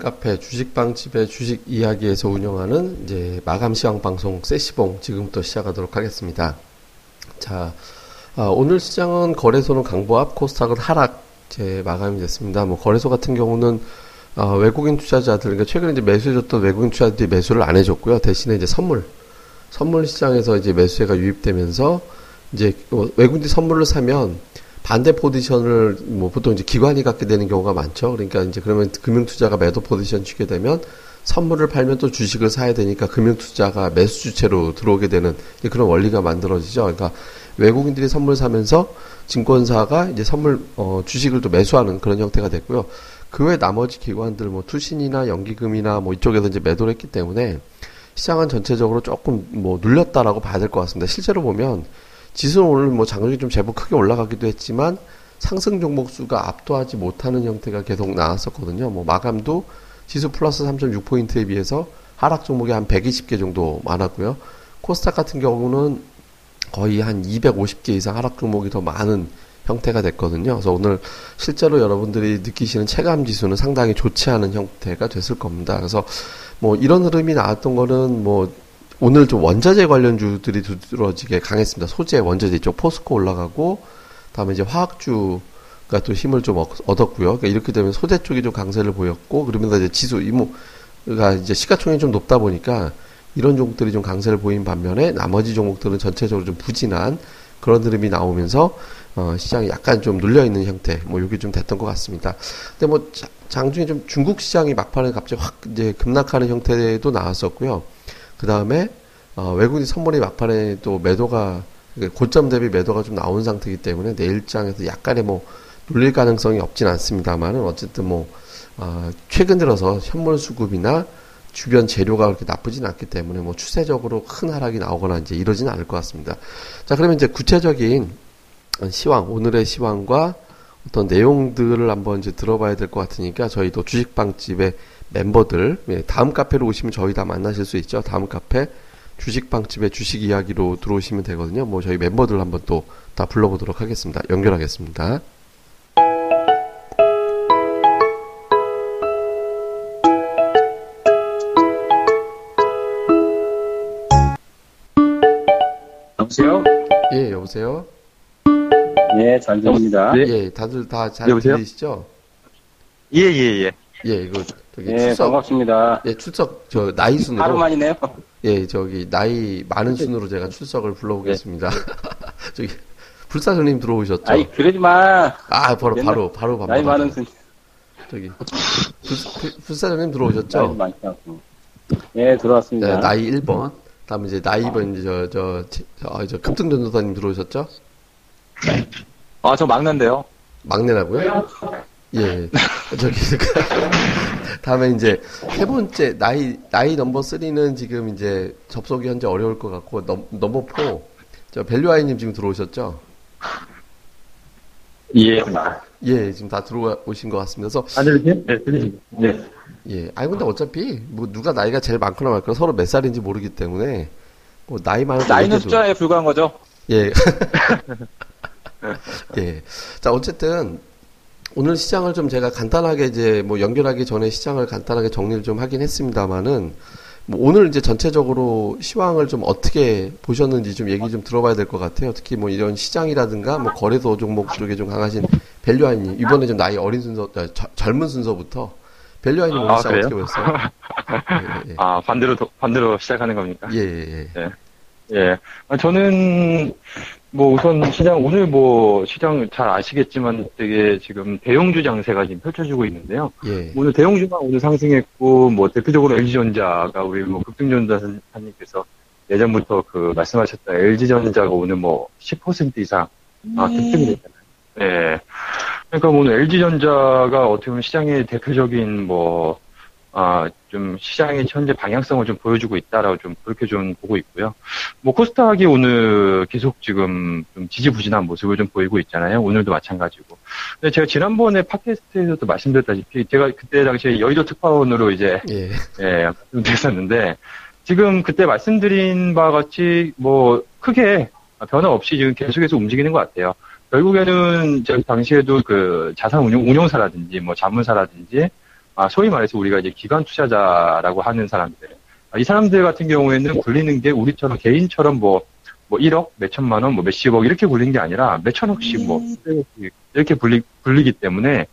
카페 주식방집의 주식 이야기에서 운영하는 이제 마감 시황 방송 세시봉 지금부터 시작하도록 하겠습니다. 자, 아, 오늘 시장은 거래소는 강보합, 코스닥은 하락 제 마감이 됐습니다. 뭐 거래소 같은 경우는 아, 외국인 투자자들, 그러니까 최근에 이제 매수해줬던 외국인 투자들이 매수를 안 해줬고요. 대신에 이제 선물, 선물 시장에서 이제 매수세가 유입되면서 이제 뭐 외국인들이 선물을 사면 반대 포지션을 뭐 보통 이제 기관이 갖게 되는 경우가 많죠. 그러니까 이제 그러면 금융 투자가 매도 포지션 주게 되면 선물을 팔면 또 주식을 사야 되니까 금융 투자가 매수 주체로 들어오게 되는 그런 원리가 만들어지죠. 그러니까 외국인들이 선물 사면서 증권사가 이제 선물 어 주식을 또 매수하는 그런 형태가 됐고요. 그 외 나머지 기관들 뭐 투신이나 연기금이나 뭐 이쪽에서 이제 매도를 했기 때문에 시장은 전체적으로 조금 뭐 눌렸다라고 봐야 될 것 같습니다. 실제로 보면 지수는 오늘 뭐 장중에 좀 제법 크게 올라가기도 했지만 상승 종목 수가 압도하지 못하는 형태가 계속 나왔었거든요. 뭐 마감도 지수 플러스 3.6포인트에 비해서 하락 종목이 한 120개 정도 많았고요. 코스닥 같은 경우는 거의 한 250개 이상 하락 종목이 더 많은 형태가 됐거든요. 그래서 오늘 실제로 여러분들이 느끼시는 체감 지수는 상당히 좋지 않은 형태가 됐을 겁니다. 그래서 뭐 이런 흐름이 나왔던 거는 뭐 오늘 좀 원자재 관련주들이 두드러지게 강했습니다. 소재, 원자재 쪽 포스코 올라가고, 다음에 이제 화학주가 또 힘을 좀 얻었고요. 그러니까 이렇게 되면 소재 쪽이 좀 강세를 보였고, 그러면서 이제 지수, 이모가 이제 시가총액이 좀 높다 보니까 이런 종목들이 좀 강세를 보인 반면에 나머지 종목들은 전체적으로 좀 부진한 그런 흐름이 나오면서 어, 시장이 약간 좀 눌려 있는 형태, 뭐 이게 좀 됐던 것 같습니다. 근데 뭐 장중에 좀 중국 시장이 막판에 갑자기 확 이제 급락하는 형태도 나왔었고요. 그 다음에 어, 외국인 선물이 막판에 또 매도가 고점 대비 매도가 좀 나온 상태이기 때문에 내일장에서 약간의 뭐 눌릴 가능성이 없진 않습니다만은 어쨌든 뭐 어, 최근 들어서 현물 수급이나 주변 재료가 그렇게 나쁘진 않기 때문에 뭐 추세적으로 큰 하락이 나오거나 이제 이러지는 않을 것 같습니다. 자 그러면 이제 구체적인 시황 오늘의 시황과 어떤 내용들을 한번 이제 들어봐야 될 것 같으니까 저희도 주식방집의 멤버들 예, 다음 카페로 오시면 저희 다 만나실 수 있죠. 다음 카페 주식방집의 주식 이야기로 들어오시면 되거든요. 뭐 저희 멤버들 한번 또 다 불러보도록 하겠습니다. 연결하겠습니다. 여보세요? 예, 여보세요? 예, 잘 들립니다. 예, 예 다들 다 잘 들리시죠? 예, 예, 예. 예, 이거 저기 예, 출석 반갑습니다. 예, 출석 저 나이 순으로 하루 만이네요. 예, 저기 나이 많은 순으로 제가 출석을 불러보겠습니다. 저기 불사조님 들어오셨죠? 아이, 그러지 마. 아, 바로 바로 바로 밥 나이 많은 돼. 순, 저기 불, 불, 불사조님 나이 들어오셨죠? 않고. 예, 들어왔습니다. 네, 나이 1번. 다음에 이제 나이 2번 이제 저 저 저, 저 급등 전도사님 들어오셨죠? 아, 저 막내인데요. 막내라고요? 예. 저기 다음에 이제 세 번째 나이 나이 넘버 3는 지금 이제 접속이 현재 어려울 것 같고 넘, 넘버 4 저 벨류아이님 지금 들어오셨죠? 예. 예, 지금 다 들어오신 것 같습니다. 그래서 안 들리세요? 네, 들리세요. 네. 예, 아니 근데 어차피 뭐 누가 나이가 제일 많거나 말거나 서로 몇 살인지 모르기 때문에 뭐 나이 많은 나이는 숫자에 불과한 거죠? 예. 예. 자, 어쨌든 오늘 시장을 좀 제가 간단하게 이제 뭐 연결하기 전에 시장을 간단하게 정리를 좀 하긴 했습니다만은 뭐 오늘 이제 전체적으로 시황을 좀 어떻게 보셨는지 좀 얘기 좀 들어봐야 될 것 같아요. 특히 뭐 이런 시장이라든가 뭐 거래소 종목 쪽에 좀 강하신 벨류아이님 이번에 좀 나이 어린 순서, 아, 저- 젊은 순서부터 벨류아이님 오늘 아, 시장 그래요? 어떻게 보셨어요? 예, 예, 아, 반대로, 도- 반대로 시작하는 겁니까? 예, 예, 예. 예. 아, 저는, 뭐, 우선 시장, 오늘 뭐, 시장 잘 아시겠지만 되게 지금 대형주 장세가 지금 펼쳐지고 있는데요. 예. 오늘 대형주가 오늘 상승했고, 뭐, 대표적으로 LG전자가 우리 뭐, 급등전자사님께서 예전부터 그 말씀하셨던 LG전자가 오늘 뭐, 10% 이상, 아, 급등이 됐잖아요. 예. 그러니까 오늘 LG전자가 어떻게 보면 시장의 대표적인 뭐, 아, 좀 시장의 현재 방향성을 좀 보여주고 있다라고 좀 그렇게 좀 보고 있고요. 뭐 코스닥이 오늘 계속 지금 좀 지지부진한 모습을 좀 보이고 있잖아요. 오늘도 마찬가지고. 근데 제가 지난번에 팟캐스트에서도 말씀드렸다시피 제가 그때 당시에 여의도 특파원으로 이제 예. 예, 됐었는데 지금 그때 말씀드린 바와 같이 뭐 크게 변화 없이 지금 계속해서 움직이는 것 같아요. 결국에는 저 당시에도 그 자산 운용, 운용사라든지 뭐 자문사라든지 아, 소위 말해서 우리가 이제 기관 투자자라고 하는 사람들. 아, 이 사람들 같은 경우에는 굴리는 게 우리처럼 개인처럼 뭐, 뭐 1억, 몇 천만 원, 뭐 몇십억 이렇게 굴리는 게 아니라 몇 천억씩 뭐, 수백억씩 이렇게 굴리, 굴리기 때문에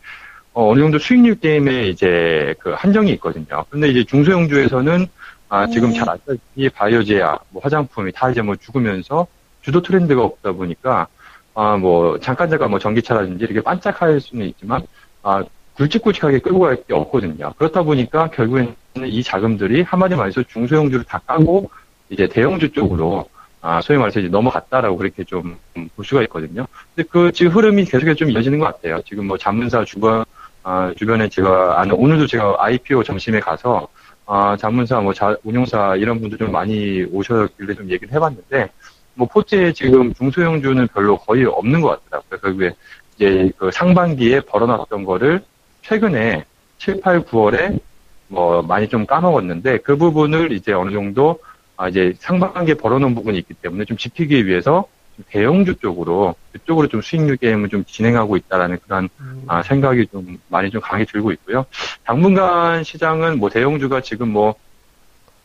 어, 어느 정도 수익률 게임에 이제 그 한정이 있거든요. 근데 이제 중소형주에서는 아, 지금 잘 아시다시피 바이오제약, 뭐 화장품이 다 이제 뭐 죽으면서 주도 트렌드가 없다 보니까 아, 뭐 잠깐 잠깐 뭐 전기차라든지 이렇게 반짝할 수는 있지만 아, 굵직굵직하게 끌고 갈 게 없거든요. 그렇다 보니까 결국에는 이 자금들이 한마디 말해서 중소형주를 다 까고 이제 대형주 쪽으로 아, 소위 말해서 이제 넘어갔다라고 그렇게 좀 볼 수가 있거든요. 근데 그 지금 흐름이 계속해서 좀 이어지는 것 같아요. 지금 뭐 자문사 주변 아, 주변에 제가 아는 오늘도 제가 IPO 점심에 가서 아, 자문사 뭐 자, 운용사 이런 분들 좀 많이 오셨길래 좀 얘기를 해봤는데 뭐 포트에 지금 중소형주는 별로 거의 없는 것 같더라고요. 결국에 이제 그 상반기에 벌어놨던 거를 최근에 7, 8, 9월에 뭐 많이 좀 까먹었는데 그 부분을 이제 어느 정도 아 이제 상반기에 벌어놓은 부분이 있기 때문에 좀 지키기 위해서 좀 대형주 쪽으로 그쪽으로 좀 수익률 게임을 좀 진행하고 있다라는 그런 아, 생각이 좀 많이 좀 강하게 들고 있고요. 당분간 시장은 뭐 대형주가 지금 뭐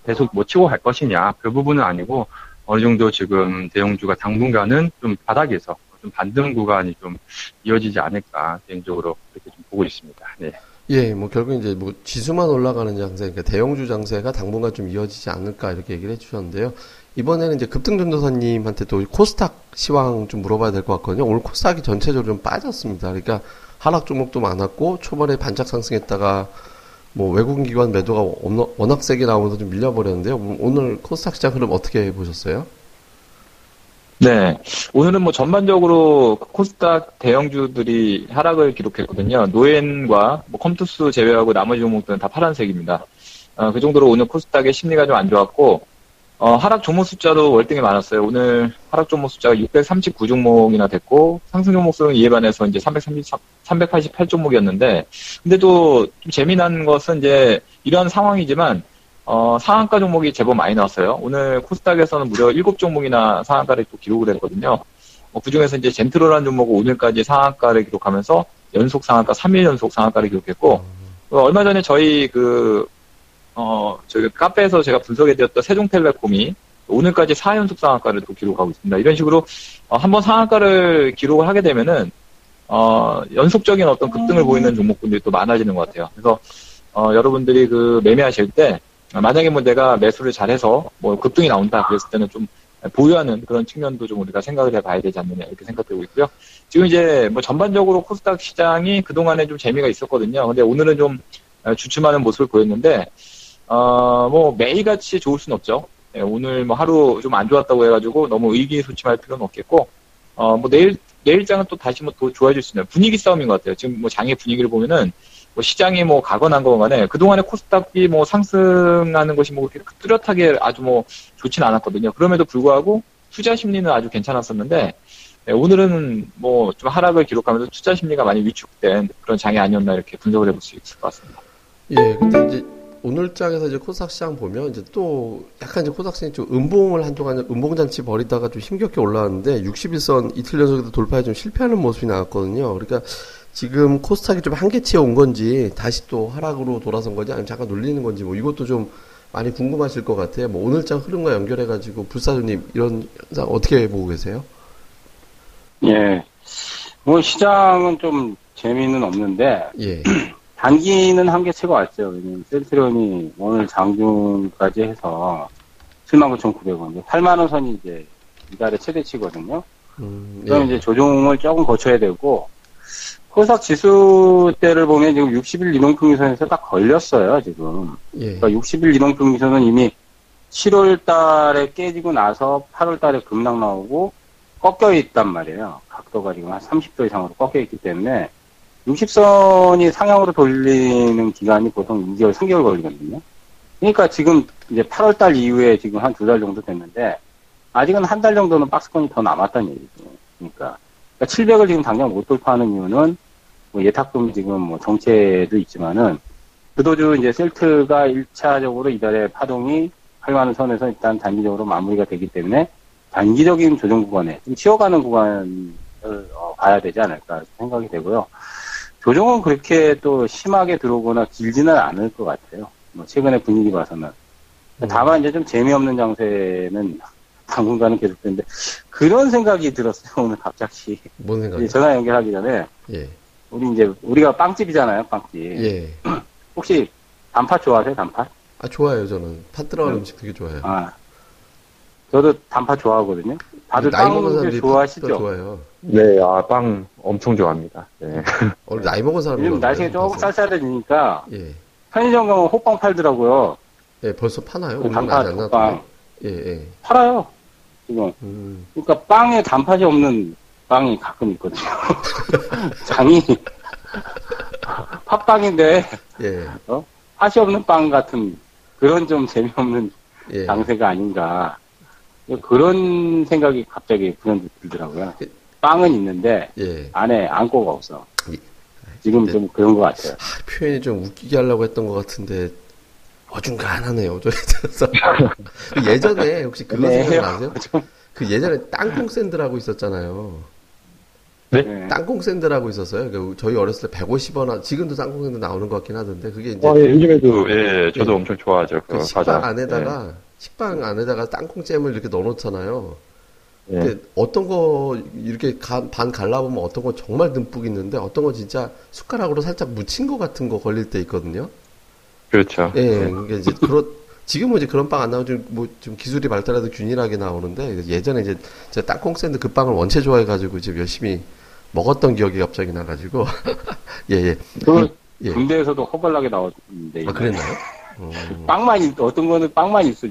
계속 뭐 치고 갈 것이냐 그 부분은 아니고 어느 정도 지금 대형주가 당분간은 좀 바닥에서 좀 반등 구간이 좀 이어지지 않을까 개인적으로 그렇게 좀 보고 있습니다. 네. 예, 뭐 결국 이제 뭐 지수만 올라가는 장세, 그러니까 대형주 장세가 당분간 좀 이어지지 않을까 이렇게 얘기를 해주셨는데요. 이번에는 이제 급등전도사님한테 또 코스닥 시황 좀 물어봐야 될 것 같거든요. 오늘 코스닥이 전체적으로 좀 빠졌습니다. 그러니까 하락 종목도 많았고 초반에 반짝 상승했다가 뭐 외국인 기관 매도가 워낙- 세게 나오면서 좀 밀려버렸는데요. 오늘 코스닥 시장 흐름 어떻게 보셨어요? 네. 오늘은 뭐 전반적으로 코스닥 대형주들이 하락을 기록했거든요. 노엔과 뭐 컴투스 제외하고 나머지 종목들은 다 파란색입니다. 어, 그 정도로 오늘 코스닥의 심리가 좀 안 좋았고, 어, 하락 종목 숫자도 월등히 많았어요. 오늘 하락 종목 숫자가 639 종목이나 됐고, 상승 종목 수는 이에 반해서 이제 330, 388 종목이었는데, 근데도 좀 재미난 것은 이제 이런 상황이지만, 어, 상한가 종목이 제법 많이 나왔어요. 오늘 코스닥에서는 무려 7종목이나 상한가를 또 기록을 했거든요. 어, 그 중에서 이제 젠트로라는 종목은 오늘까지 상한가를 기록하면서 연속 상한가, 3일 연속 상한가를 기록했고, 어, 얼마 전에 저희 그, 어, 저희 카페에서 제가 분석해드렸던 세종텔레콤이 오늘까지 4연속 상한가를 또 기록하고 있습니다. 이런 식으로 어, 한번 상한가를 기록을 하게 되면은 어, 연속적인 어떤 급등을 보이는 종목군들이 또 많아지는 것 같아요. 그래서 어, 여러분들이 그 매매하실 때 만약에 뭐 내가 매수를 잘해서 뭐 급등이 나온다 그랬을 때는 좀 보유하는 그런 측면도 좀 우리가 생각을 해봐야 되지 않느냐 이렇게 생각되고 있고요. 지금 이제 뭐 전반적으로 코스닥 시장이 그동안에 좀 재미가 있었거든요. 근데 오늘은 좀 어, 주춤하는 모습을 보였는데 어, 뭐 매일같이 좋을 순 없죠. 예, 오늘 뭐 하루 좀 안 좋았다고 해가지고 너무 의기소침할 필요는 없겠고 어, 뭐 내일 내일장은 또 다시 뭐 더 좋아질 수 있는 분위기 싸움인 것 같아요. 지금 뭐 장의 분위기를 보면은 뭐 시장이 뭐거 간에 그동안에 코스닥이 뭐 상승하는 것이 뭐 그렇게 뚜렷하게 아주 뭐 좋진 않았거든요. 그럼에도 불구하고 투자 심리는 아주 괜찮았었는데 네, 오늘은 뭐 좀 하락을 기록하면서 투자 심리가 많이 위축된 그런 장이 아니었나 이렇게 분석을 해볼 수 있을 것 같습니다. 예, 근데 이제 오늘 장에서 이제 코스닥 시장 보면 이제 또 약간 이제 코스닥 시장이 좀 음봉을 한동안 음봉 잔치 벌이다가 좀 힘겹게 올라왔는데 61선 이틀 연속에도 돌파에 좀 실패하는 모습이 나왔거든요. 그러니까 지금 코스닥이 좀 한계치에 온 건지 다시 또 하락으로 돌아선 건지 아니면 잠깐 눌리는 건지 뭐 이것도 좀 많이 궁금하실 것 같아요. 뭐 오늘 장 흐름과 연결해 가지고 불사조님 이런 현상 어떻게 보고 계세요? 예. 뭐 시장은 좀 재미는 없는데 예. 단기는 한계치가 왔죠. 왜냐면 셀트리온이 오늘 장중까지 해서 79,900원, 8만원 선이 이제 이달의 최대치거든요. 음, 그럼 예. 이제 조정을 조금 거쳐야 되고 코스닥 지수대를 보면 지금 60일 이동평균선에서 딱 걸렸어요, 지금. 예. 그러니까 60일 이동평균선은 이미 7월 달에 깨지고 나서 8월 달에 급락 나오고 꺾여 있단 말이에요. 각도가 지금 한 30도 이상으로 꺾여 있기 때문에 60선이 상향으로 돌리는 기간이 보통 2개월, 3개월 걸리거든요. 그러니까 지금 이제 8월 달 이후에 지금 한 두 달 정도 됐는데 아직은 한 달 정도는 박스권이 더 남았다는 얘기죠. 그러니까, 700을 지금 당장 못 돌파하는 이유는 뭐 예탁금 지금 뭐 정체도 있지만은 그도주 이제 셀트가 1차적으로 이달의 파동이 8만 원 선에서 일단 단기적으로 마무리가 되기 때문에 단기적인 조정 구간에 좀 쉬어가는 구간을 어, 봐야 되지 않을까 생각이 되고요. 조정은 그렇게 또 심하게 들어오거나 길지는 않을 것 같아요. 뭐 최근에 분위기 봐서는. 음. 다만 이제 좀 재미없는 장세는 당분간은 계속되는데 그런 생각이 들었어요 오늘 갑자기 뭔 이제 생각이요? 전화 연결하기 전에 예. 우리 이제 우리가 빵집이잖아요 빵집 예. 혹시 단팥 좋아하세요 단팥? 아, 좋아요, 저는. 팥 들어간 네. 음식 되게 좋아해요. 아 저도 단팥 좋아하거든요. 다들 나이 먹은 빵 사람들이 좋아하시죠? 팥도 좋아해요. 네, 아, 빵 엄청 좋아합니다. 네. 원래 나이 먹은 사람이 요즘 날씨가 조금 쌀쌀해지니까 예. 편의점 가면 호빵 팔더라고요. 예, 벌써 파나요? 그 오늘 단팥 호빵. 예, 예. 팔아요. 지금. 음, 그러니까 빵에 단팥이 없는 빵이 가끔 있거든요. 장이 팥빵인데 예, 팥이 없는 빵 같은 그런 좀 재미없는 예. 장세가 아닌가. 그런 생각이 갑자기 불현듯 들더라고요. 빵은 있는데 예. 안에 안고가 없어. 예. 지금 네. 좀 그런 것 같아요. 아, 표현이 좀 웃기게 하려고 했던 것 같은데, 어중간하네요. 그 예전에 혹시 그거 네. 생각나세요? 좀, 그 예전에 땅콩 샌드라고 있었잖아요. 네. 땅콩 샌드라고 있었어요. 그 저희 어렸을 때 150원, 지금도 땅콩 샌드 나오는 것 같긴 하던데, 그게 이제 아, 예, 요즘에도, 예, 저도 예. 엄청 좋아하죠. 그그 식빵 과자. 안에다가, 식빵 안에다가 땅콩 잼을 이렇게 넣어놓잖아요. 예. 근데 어떤 거 이렇게 가- 반 갈라보면 어떤 거 정말 듬뿍 있는데 어떤 거 진짜 숟가락으로 살짝 묻힌 거 같은 거 걸릴 때 있거든요. 그렇죠. 예, 그러니까 이제 그런 지금은 이제 그런 빵 안 나오고 좀, 뭐, 좀 기술이 발달해도 균일하게 나오는데 예전에 이제 제가 땅콩 샌드 그 빵을 원체 좋아해가지고 지금 열심히 먹었던 기억이 갑자기 나가지고 예, 예. 그 예. 군대에서도 허벌나게 나왔는데. 아 그랬나요? 어, 빵만, 있, 어떤 거는 빵만 있어.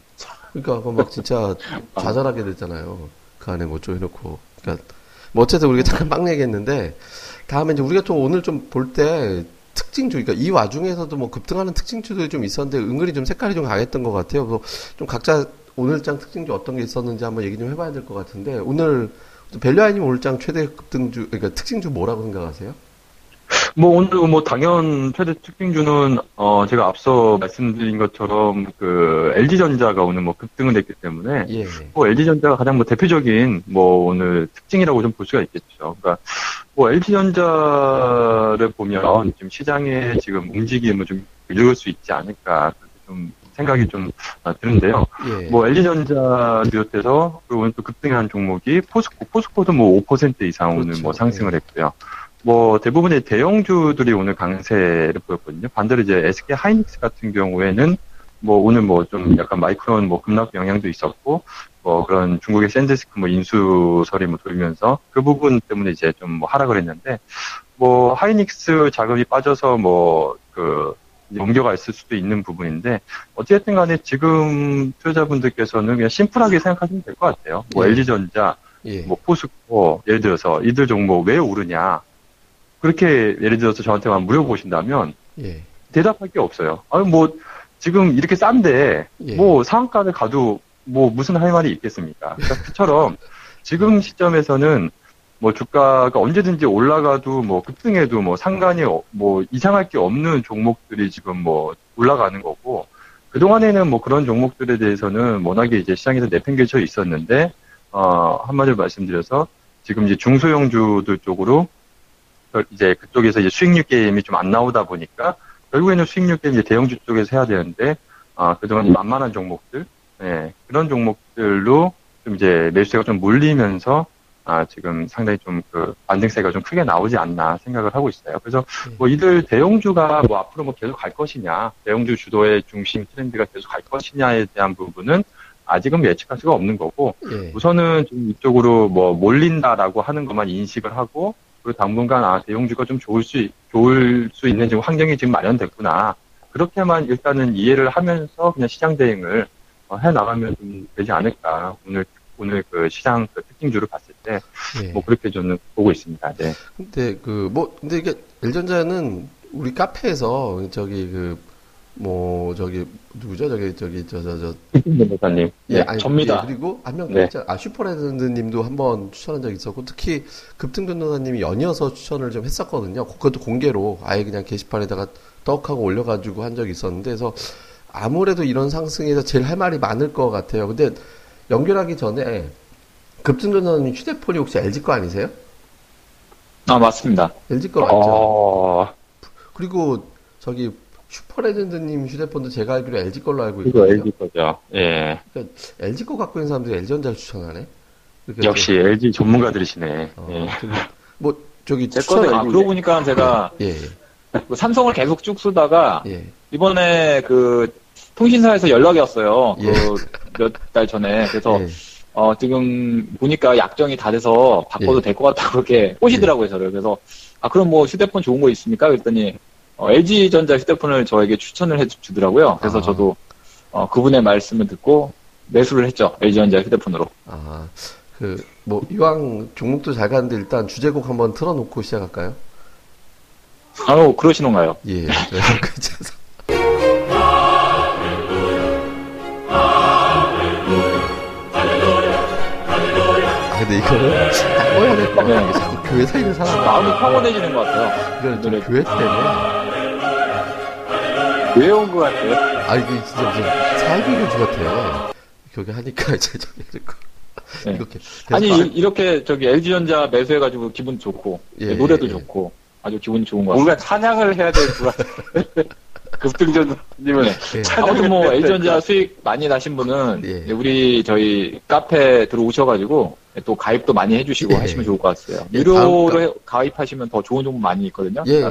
그러니까 그거 막 진짜 좌절하게 됐잖아요. 그 안에 뭐 쪼해놓고. 그러니까 뭐 어쨌든 우리가 잠깐 빵 얘기했는데 다음에 이제 우리가 좀 오늘 좀 볼 때 특징주, 그러니까 이 와중에서도 뭐 급등하는 특징주들이 좀 있었는데 은근히 좀 색깔이 좀 강했던 것 같아요. 그래서 좀 각자 오늘장 특징주 어떤 게 있었는지 한번 얘기 좀 해봐야 될 것 같은데 오늘 벨류아님 오늘장 최대 급등주, 그러니까 특징주 뭐라고 생각하세요? 뭐 오늘 뭐 당연 최대 특징주는 어 제가 앞서 말씀드린 것처럼 그 LG전자가 오늘 뭐 급등을 했기 때문에 예, 뭐 LG전자가 가장 뭐 대표적인 뭐 오늘 특징이라고 좀 볼 수가 있겠죠. 그러니까 뭐 LG전자를 보면 지금 시장에 지금 움직임을 좀 읽을 수 있지 않을까 그렇게 좀 생각이 좀 아, 드는데요. 예, 뭐 LG전자 비롯해서 그리고 오늘 또 급등한 종목이 포스코, 포스코도 뭐 5% 이상 오늘 그렇죠. 뭐 상승을 했고요. 뭐 대부분의 대형주들이 오늘 강세를 보였거든요. 반대로 이제 SK 하이닉스 같은 경우에는 뭐 오늘 뭐 좀 약간 마이크론 뭐 급락 영향도 있었고 뭐 그런 중국의 샌디스크 뭐 인수설이 뭐 돌면서 그 부분 때문에 이제 좀 뭐 하락을 했는데 뭐 하이닉스 자금이 빠져서 뭐그 옮겨가 있을 수도 있는 부분인데 어쨌든 간에 지금 투자자분들께서는 그냥 심플하게 생각하시면 될 것 같아요. 뭐 예. LG전자, 예, 뭐 포스코 예를 들어서 이들 종목 왜 오르냐 그렇게 예를 들어서 저한테 만 물어보신다면 예, 대답할 게 없어요. 아니 뭐 지금 이렇게 싼데 예. 뭐 상한가를 가도 뭐 무슨 할 말이 있겠습니까? 그러니까 그처럼 지금 시점에서는 뭐 주가가 언제든지 올라가도 뭐 급등해도 뭐 상관이 어- 뭐 이상할 게 없는 종목들이 지금 뭐 올라가는 거고 그동안에는 뭐 그런 종목들에 대해서는 워낙에 이제 시장에서 내팽개쳐 있었는데 어 한마디로 말씀드려서 지금 이제 중소형주들 쪽으로 그 이제 그쪽에서 이제 수익률 게임이 좀 안 나오다 보니까 결국에는 수익률 게임 이제 대형주 쪽에서 해야 되는데 아 그동안 만만한 종목들 예, 그런 종목들로 좀 이제 매수세가 좀 몰리면서 아, 지금 상당히 좀 그 반등세가 좀 크게 나오지 않나 생각을 하고 있어요. 그래서 뭐 이들 대형주가 뭐 앞으로 뭐 계속 갈 것이냐, 대형주 주도의 중심 트렌드가 계속 갈 것이냐에 대한 부분은 아직은 예측할 수가 없는 거고, 예, 우선은 좀 이쪽으로 뭐 몰린다라고 하는 것만 인식을 하고, 그리고 당분간 아, 대형주가 좀 좋을 수, 있- 좋을 수 있는 지금 환경이 지금 마련됐구나. 그렇게만 일단은 이해를 하면서 그냥 시장 대응을 어, 해 나가면 좀 되지 않을까. 오늘, 오늘 그 시장 그 특징주를 봤을 때, 예. 뭐 그렇게 저는 보고 있습니다. 네. 근데 그 뭐 근데 이게 엘전자는 우리 카페에서 저기 그 뭐 저기 누구죠 저기 저기 저 저저 변호사님. 예, 네. 아니, 접니다. 예, 그리고 한명 네. 아 슈퍼레드님도 한번 추천한 적이 있었고 특히 급등 변호사님이 연이어서 추천을 좀 했었거든요. 그것도 공개로 아예 그냥 게시판에다가 떡하고 올려가지고 한 적이 있었는데 그래서 아무래도 이런 상승에서 제일 할 말이 많을 것 같아요. 근데 연결하기 전에 급등 변호사님 휴대폰이 혹시 LG 거 아니세요? 아, 맞습니다. LG 거 맞죠? 어, 그리고 저기 슈퍼레전드님 휴대폰도 제가 알기로 LG 걸로 알고 이거 있거든요. LG 거죠. 예. LG 거 갖고 있는 사람들이 LG전자를 추천하네. 이렇게 역시 LG 전문가들이시네. 또, 어, 예. 저기, 뭐 저기 제 거는 아, 그러고 보니까 제가 예, 그 삼성을 계속 쭉 쓰다가 예. 이번에 그 통신사에서 연락이 왔어요. 예. 그몇 달 전에. 그래서 예. 어, 지금 보니까 약정이 다 돼서 바꿔도 예. 될것 같다고 그렇게 꼬시더라고요, 저를. 그래서, 아, 그럼 뭐 휴대폰 좋은 거 있습니까? 그랬더니, 어, LG전자 휴대폰을 저에게 추천을 해 주더라고요. 그래서 아. 저도, 어, 그분의 말씀을 듣고 매수를 했죠. LG전자 휴대폰으로. 아, 그, 뭐, 이왕 종목도 잘 가는데 일단 주제곡 한번 틀어놓고 시작할까요? 아유, 그러시는가요? 예. 아, 근데 이거는 딱 꺼야 될것 같아요. 교회 다니는 사람 마음이 평온해지는 것 같아요. 이거는 좀 노래. 교회 때문에. 외운 것 같아요. 아, 이게 진짜 무슨 사이비 교주 같아. 교회 하니까 이제 좀 이렇게. 네. 이렇게. 아니, 계속 이- 이렇게 저기 LG전자 매수해가지고 기분 좋고, 예, 노래도 예, 예. 좋고, 아주 기분이 좋은 것 같아요. 뭔가 찬양을 해야 될 것 같아요. 급등전님은 네. 예. 아무튼 뭐 L전자 수익 많이 나신 분은 예. 우리 저희 카페 들어오셔가지고 또 가입도 많이 해주시고 예. 하시면 좋을 것 같아요. 예, 유료로 가입하시면 더 좋은 정보 많이 있거든요. 예,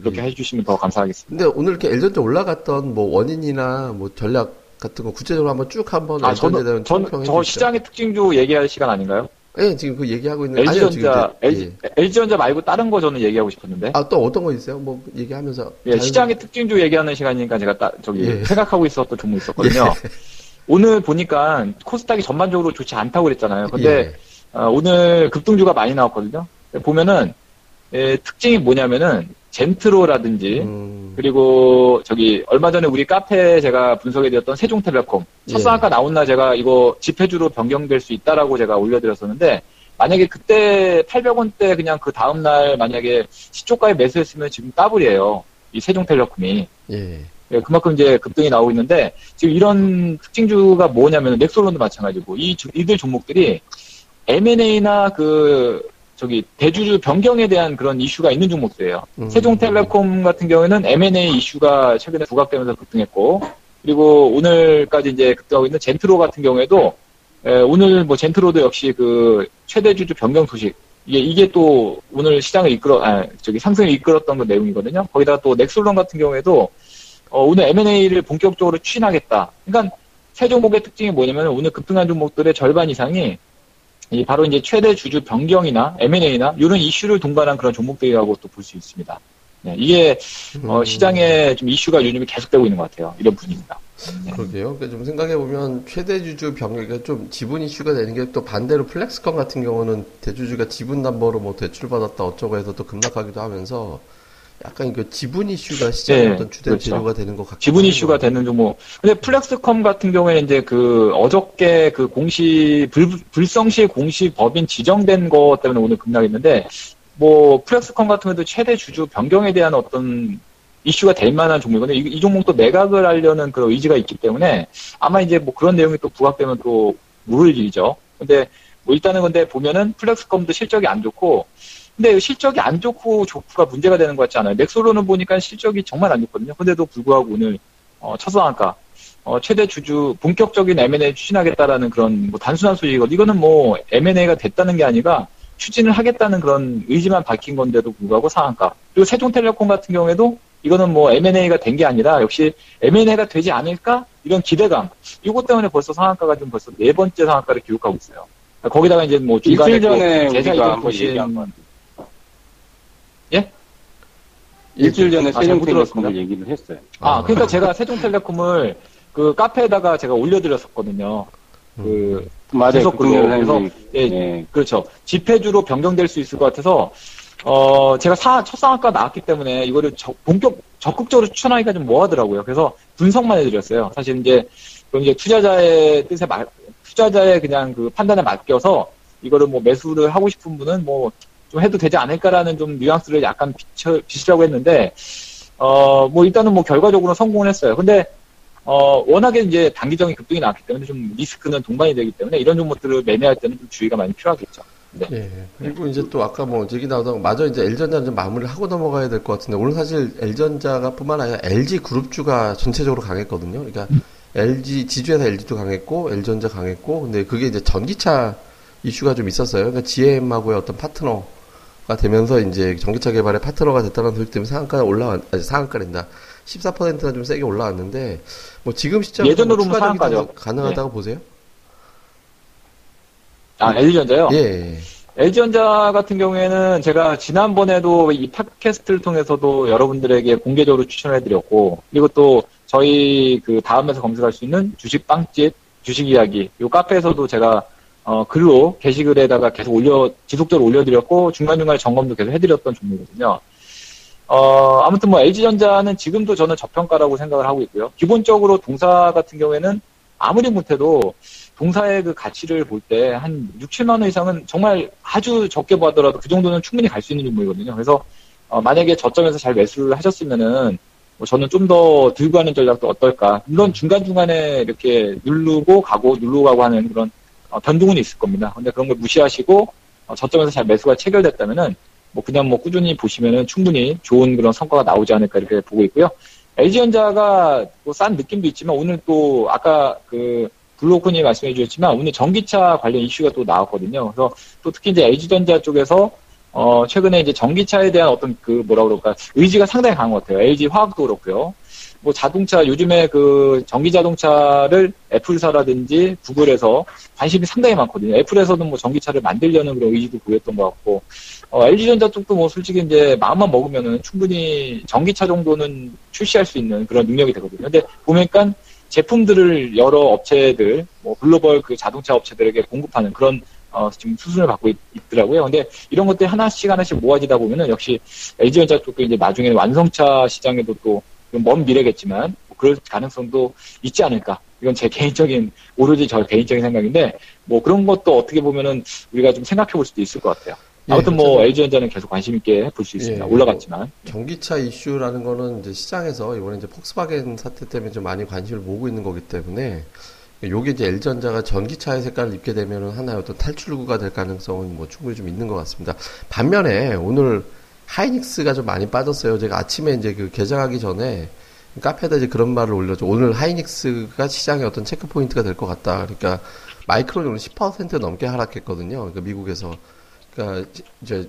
그렇게 해주시면 더 감사하겠습니다. 근데 오늘 이렇게 엘전자 올라갔던 뭐 원인이나 뭐 전략 같은 거 구체적으로 한번 쭉 한번 아, 저는 총평해 저. 시장의 특징주 얘기할 시간 아닌가요? 예, 지금 그 얘기하고 있는 LG전자, LG, LG전자 말고 다른 거 저는 얘기하고 싶었는데. 아, 또 어떤 거 있어요? 뭐 얘기하면서 예, 자연- 시장의 특징주 얘기하는 시간이니까 제가 딱 저기 예. 생각하고 있었던 종목 있었거든요. 오늘 보니까 코스닥이 전반적으로 좋지 않다고 그랬잖아요. 근데 예. 어, 오늘 급등주가 많이 나왔거든요. 보면은 예, 특징이 뭐냐면은 젠트로라든지 음, 그리고 저기 얼마 전에 우리 카페에 제가 분석해드렸던 세종텔레콤 예. 첫 상한가 나온 날 제가 이거 지폐주로 변경될 수 있다라고 제가 올려드렸었는데 만약에 그때 800원대 그냥 그 다음 날 만약에 시초가에 매수했으면 지금 더블이에요. 이 세종텔레콤이 예. 예, 그만큼 이제 급등이 나오고 있는데 지금 이런 특징주가 뭐냐면 넥솔론도 마찬가지고 이 주- 이들 종목들이 M&A나 그 저기 대주주 변경에 대한 그런 이슈가 있는 종목들이에요. 음. 세종텔레콤 같은 경우에는 M&A 이슈가 최근에 부각되면서 급등했고 그리고 오늘까지 이제 급등하고 있는 젠트로 같은 경우에도 에, 오늘 뭐 젠트로도 역시 그 최대 주주 변경 소식 이게 이게 또 오늘 시장을 이끌어 아, 저기 상승을 이끌었던 그 내용이거든요. 거기다가 또 넥솔론 같은 경우에도 어, 오늘 M&A를 본격적으로 추진하겠다. 그러니까 세 종목의 특징이 뭐냐면 오늘 급등한 종목들의 절반 이상이 이 바로 이제 최대 주주 변경이나 M&A나 이런 이슈를 동반한 그런 종목들이라고 또 볼 수 있습니다. 네, 이게 어, 음, 시장에 좀 이슈가 요즘에 계속되고 있는 것 같아요. 이런 분위기입니다. 그러게요. 그러니까 좀 생각해 보면 최대 주주 변경이 좀 지분 이슈가 되는 게 또 반대로 플렉스컴 같은 경우는 대주주가 지분 담보로 뭐 대출 받았다 어쩌고 해서 또 급락하기도 하면서 약간 그 지분 이슈가 시장의 네, 어떤 주된 그렇죠. 재료가 되는 것 같기도 지분. 이슈가 되는 종목. 근데 플렉스컴 같은 경우에 이제 그 어저께 그 공시 불, 불성실 공시 법인 지정된 거 때문에 오늘 급락했는데 뭐 플렉스컴 같은 경우도 최대 주주 변경에 대한 어떤 이슈가 될 만한 종목이거든요. 이, 이 종목도 매각을 하려는 그런 의지가 있기 때문에 아마 이제 뭐 그런 내용이 또 부각되면 또 모를 일이죠. 근데 뭐 일단은 근데 보면은 플렉스컴도 실적이 안 좋고 근데 실적이 안 좋고 좋고가 문제가 되는 것 같지 않아요. 넥솔로는 보니까 실적이 정말 안 좋거든요. 근데도 불구하고 오늘 어, 첫상한가 어, 최대 주주 본격적인 M&A 추진하겠다라는 그런 뭐 단순한 소식이거든요. 이거는 뭐 M&A가 됐다는 게 아니라 추진을 하겠다는 그런 의지만 밝힌 건데도 불구하고 상한가. 그리고 세종텔레콤 같은 경우에도 이거는 뭐 M&A가 된 게 아니라 역시 M&A가 되지 않을까 이런 기대감. 이것 때문에 벌써 상한가가 지금 벌써 네 번째 상한가를 기록하고 있어요. 거기다가 이제 뭐 중간에 일주일 전에 이전 한번 얘기한 건 예? 일주일 전에 아, 잘못 세종텔레콤을 들었습니다. 얘기를 했어요. 아, 그러니까 제가 세종텔레콤을 그 카페에다가 제가 올려드렸었거든요. 그, 맞아요. 선생님이, 예, 예. 그렇죠. 지폐주로 변경될 수 있을 것 같아서, 어, 제가 사, 첫 상한가 나왔기 때문에 이거를 적- 본격, 적극적으로 추천하기가 좀 뭐하더라고요. 그래서 분석만 해드렸어요. 사실 이제, 그럼 이제 투자자의 뜻에 말, 투자자의 그냥 그 판단에 맡겨서 이거를 뭐 매수를 하고 싶은 분은 뭐 좀 해도 되지 않을까라는 좀 뉘앙스를 약간 비춰, 비추라고 했는데, 어, 뭐 일단은 뭐 결과적으로 성공을 했어요. 근데, 어, 워낙에 이제 단기적인 급등이 나왔기 때문에 좀 리스크는 동반이 되기 때문에 이런 종목들을 매매할 때는 좀 주의가 많이 필요하겠죠. 네. 예. 그리고 이제 또 아까 뭐 얘기 나오다가 마저 이제 L전자 좀 마무리를 하고 넘어가야 될 것 같은데 오늘 사실 L전자가 뿐만 아니라 LG 그룹주가 전체적으로 강했거든요. 그러니까 LG 지주에서 LG도 강했고 L전자 강했고 근데 그게 이제 전기차 이슈가 좀 있었어요. 그러니까 GM하고의 어떤 파트너 가 되면서 이제 전기차 개발의 파트너가 됐다는 소식 때문에 상한가 올라왔 아니 상한가랜다. 14%나 좀 세게 올라왔는데 뭐 지금 시점에서 예전으로 뭐 추가 전기차도 상한가죠. 가능하다고 보세요? 아, LG전자요? 예, 예. LG전자 같은 경우에는 제가 지난번에도 이 팟캐스트를 통해서도 여러분들에게 공개적으로 추천해드렸고, 그리고 또 저희 그 다음에서 검색할 수 있는 주식 빵집, 주식 이야기, 이 카페에서도 제가 어, 글로 게시글에다가 계속 올려, 지속적으로 올려드렸고, 중간중간에 점검도 계속 해드렸던 종목이거든요. 어, 아무튼 뭐 LG전자는 지금도 저는 저평가라고 생각을 하고 있고요. 기본적으로 동사 같은 경우에는 아무리 못해도 동사의 그 가치를 볼 때 한 6, 7만 원 이상은 정말 아주 적게 보더라도 그 정도는 충분히 갈 수 있는 종목이거든요. 그래서 어, 만약에 저점에서 잘 매수를 하셨으면은 뭐 저는 좀 더 들고 가는 전략도 어떨까. 물론 중간중간에 이렇게 누르고 가고 누르고 가고 하는 그런 어, 변동은 있을 겁니다. 근데 그런 걸 무시하시고 어, 저점에서 잘 매수가 체결됐다면은 뭐 그냥 뭐 꾸준히 보시면은 충분히 좋은 그런 성과가 나오지 않을까 이렇게 보고 있고요. LG전자가 뭐 싼 느낌도 있지만 오늘 또 아까 그 블로코님 말씀해 주셨지만 오늘 전기차 관련 이슈가 또 나왔거든요. 그래서 또 특히 이제 LG전자 쪽에서 어 최근에 이제 전기차에 대한 어떤 그 뭐라 그럴까 의지가 상당히 강한 것 같아요. LG 화학도 그렇고요. 뭐 자동차 요즘에 그 전기 자동차를 애플사라든지 구글에서 관심이 상당히 많거든요. 애플에서는 뭐 전기차를 만들려는 그런 의지도 보였던 것 같고 어, LG전자 쪽도 뭐 솔직히 이제 마음만 먹으면은 충분히 전기차 정도는 출시할 수 있는 그런 능력이 되거든요. 근데 보니까 제품들을 여러 업체들, 뭐 글로벌 그 자동차 업체들에게 공급하는 그런 어, 지금 수순을 받고 있, 더라고요 근데 이런 것들이 하나씩 하나씩 모아지다 보면은 역시 LG전자 쪽도 이제 나중에 완성차 시장에도 또 먼 미래겠지만 뭐 그럴 가능성도 있지 않을까. 이건 제 개인적인 오로지 저 개인적인 생각인데 뭐 그런 것도 어떻게 보면은 우리가 좀 생각해 볼 수도 있을 것 같아요. 예, 아무튼 뭐 그렇죠. LG전자는 계속 관심 있게 볼 수 있습니다. 예. 올라갔지만. 전기차 이슈라는 거는 이제 시장에서 이번에 이제 폭스바겐 사태 때문에 좀 많이 관심을 모으고 있는 거기 때문에 요게 이제 L전자가 전기차의 색깔을 입게 되면은 하나의 어떤 탈출구가 될 가능성은 뭐 충분히 좀 있는 것 같습니다. 반면에 오늘 하이닉스가 좀 많이 빠졌어요. 제가 아침에 이제 그 개장하기 전에 카페에다 이제 그런 말을 올렸죠. 오늘 하이닉스가 시장의 어떤 체크 포인트가 될 것 같다. 그러니까 마이크론이 오늘 10% 넘게 하락했거든요. 그러니까 미국에서. 그러니까 이제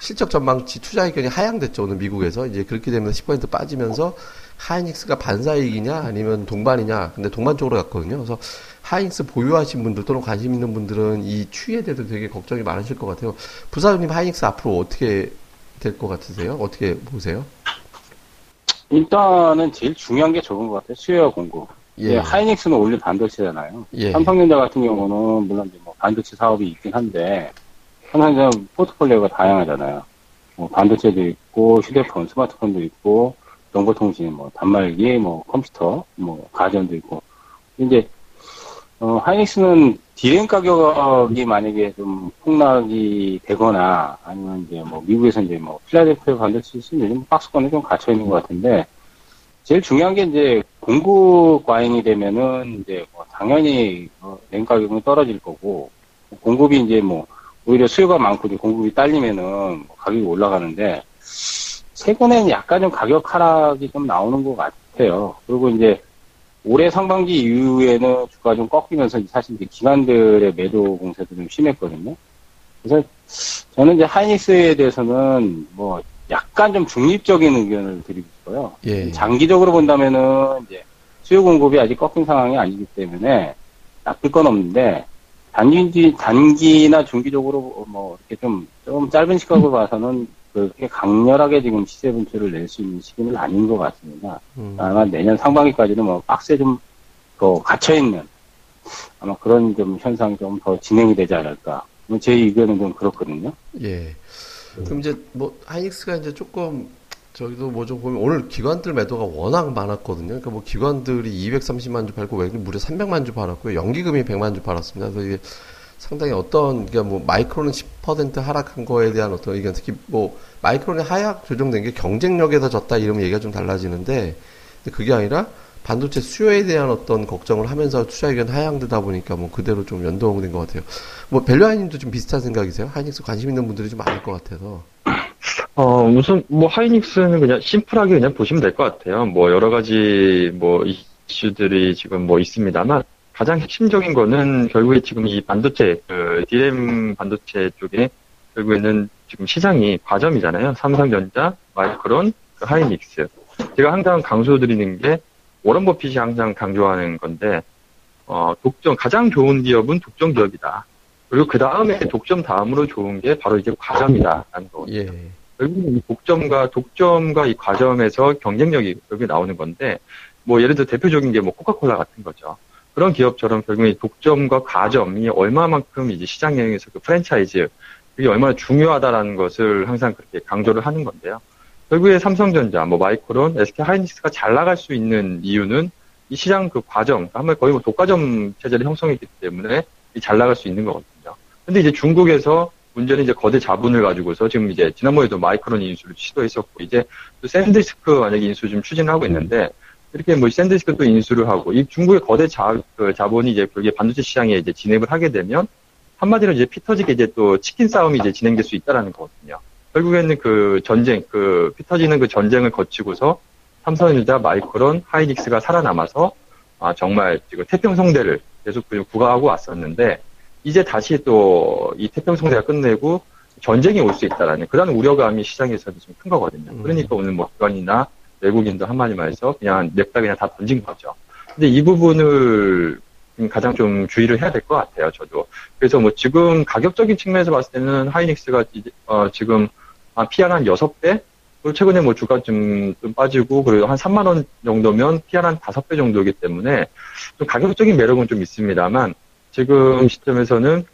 실적 전망치 투자 의견이 하향됐죠. 오늘 미국에서. 이제 그렇게 되면서 10% 빠지면서 하이닉스가 반사이익이냐 아니면 동반이냐. 근데 동반 쪽으로 갔거든요. 그래서 하이닉스 보유하신 분들 또는 관심 있는 분들은 이 추이에 대해서 되게 걱정이 많으실 것 같아요. 부사장님 하이닉스 앞으로 어떻게 될 것 같으세요? 어떻게 보세요? 일단은 제일 중요한 게 저건 것 같아요. 수요와 공급. 예. 예, 하이닉스는 원래 반도체잖아요. 예. 삼성전자 같은 경우는 물론 뭐 반도체 사업이 있긴 한데 삼성전자 포트폴리오가 다양하잖아요. 뭐 반도체도 있고 휴대폰, 스마트폰도 있고 정보통신, 뭐 단말기, 뭐 컴퓨터, 뭐 가전도 있고. 이제 어, 하이닉스는 디램 가격이 만약에 좀 폭락이 되거나 아니면 이제 뭐 미국에서 이제 뭐 필라델피아 반도체 시스템 요즘 박스권에 좀 갇혀 있는 것 같은데 제일 중요한 게 이제 공급 과잉이 되면은 이제 뭐 당연히 어, 램 가격은 떨어질 거고 공급이 이제 뭐 오히려 수요가 많고 공급이 딸리면은 뭐 가격이 올라가는데 최근에는 약간 좀 가격 하락이 좀 나오는 것 같아요. 그리고 이제 올해 상반기 이후에는 주가가 좀 꺾이면서 사실 이제 기관들의 매도 공세도 좀 심했거든요. 그래서 저는 이제 하이닉스에 대해서는 뭐 약간 좀 중립적인 의견을 드리고 싶어요. 예. 장기적으로 본다면은 이제 수요 공급이 아직 꺾인 상황이 아니기 때문에 나쁠 건 없는데 단기 단기나 중기적으로 뭐 이렇게 좀 좀 짧은 시각으로 봐서는 그렇게 강렬하게 지금 시세 분출을 낼 수 있는 시기는 아닌 것 같습니다. 음. 아마 내년 상반기까지는 뭐 박스에 좀더 갇혀 있는 아마 그런 좀 현상이 좀 더 진행이 되지 않을까. 뭐제 의견은 좀 그렇거든요. 예. 그럼 이제 뭐 하이닉스가 이제 조금 저기도 뭐 좀 보면 오늘 기관들 매도가 워낙 많았거든요. 그러니까 뭐 기관들이 230만 주 팔고 외국인 무려 300만 주 팔았고요. 연기금이 100만 주 팔았습니다. 그래서 이게 상당히 어떤 그러니까 뭐 마이크론은 10% 하락한 거에 대한 어떤 의견 특히 뭐 마이크론이 하락 조정된 게 경쟁력에서 졌다 이러면 얘기가 좀 달라지는데 근데 그게 아니라 반도체 수요에 대한 어떤 걱정을 하면서 투자 의견 하향되다 보니까 뭐 그대로 좀 연동된 것 같아요. 뭐 벨류아님도 좀 비슷한 생각이세요? 하이닉스 관심 있는 분들이 좀 많을 것 같아서. 어, 우선, 뭐, 하이닉스는 그냥 심플하게 그냥 보시면 될 것 같아요. 뭐, 여러 가지, 뭐, 이슈들이 지금 뭐 있습니다만, 가장 핵심적인 거는 결국에 지금 이 반도체, 그, 디램 반도체 쪽에 결국에는 지금 시장이 과점이잖아요. 삼성전자, 마이크론, 그 하이닉스. 제가 항상 강조드리는 게, 워런 버핏이 항상 강조하는 건데, 어, 독점, 가장 좋은 기업은 독점 기업이다. 그리고 그 다음에 독점 다음으로 좋은 게 바로 이제 과점이다라는 거거든요. 예. 결국은 이 독점과 독점과 이 과점에서 경쟁력이 여기 나오는 건데 뭐 예를 들어 대표적인 게 뭐 코카콜라 같은 거죠. 그런 기업처럼 결국에 독점과 과점이 얼마만큼 이제 시장 영역에서 그 프랜차이즈 그게 얼마나 중요하다라는 것을 항상 그렇게 강조를 하는 건데요. 결국에 삼성전자, 뭐 마이크론, SK 하이닉스가 잘 나갈 수 있는 이유는 이 시장 그 과정, 한번 거의 뭐 독과점 체제를 형성했기 때문에 잘 나갈 수 있는 거거든요. 근데 이제 중국에서 문제는 이제 거대 자본을 가지고서 지금 이제 지난번에도 마이크론 인수를 시도했었고 이제 또 샌디스크 만약에 인수 좀 추진하고 있는데 이렇게 뭐 샌디스크 또 인수를 하고 이 중국의 거대 자, 그 자본이 이제 그게 반도체 시장에 이제 진입을 하게 되면 한마디로 이제 피 터지게 이제 또 치킨 싸움이 이제 진행될 수 있다라는 거거든요. 결국에는 그 전쟁, 그 피 터지는 그 전쟁을 거치고서 삼성전자, 마이크론, 하이닉스가 살아남아서 아 정말 지금 태평성대를 계속 구가하고 왔었는데 이제 다시 또 이 태평성대가 끝내고 전쟁이 올 수 있다라는 그런 우려감이 시장에서도 좀 큰 거거든요. 음. 그러니까 오늘 뭐 기관이나 외국인도 한마디 말해서 그냥 냅다 그냥 다 던진 거죠. 근데 이 부분을 좀 가장 좀 주의를 해야 될 것 같아요, 저도. 그래서 뭐 지금 가격적인 측면에서 봤을 때는 하이닉스가 어, 지금 한 PR 한 6배? 그리고 최근에 뭐 주가 좀, 좀 빠지고, 그리고 한 3만원 정도면 PR 한 5배 정도이기 때문에 좀 가격적인 매력은 좀 있습니다만 지금 시점에서는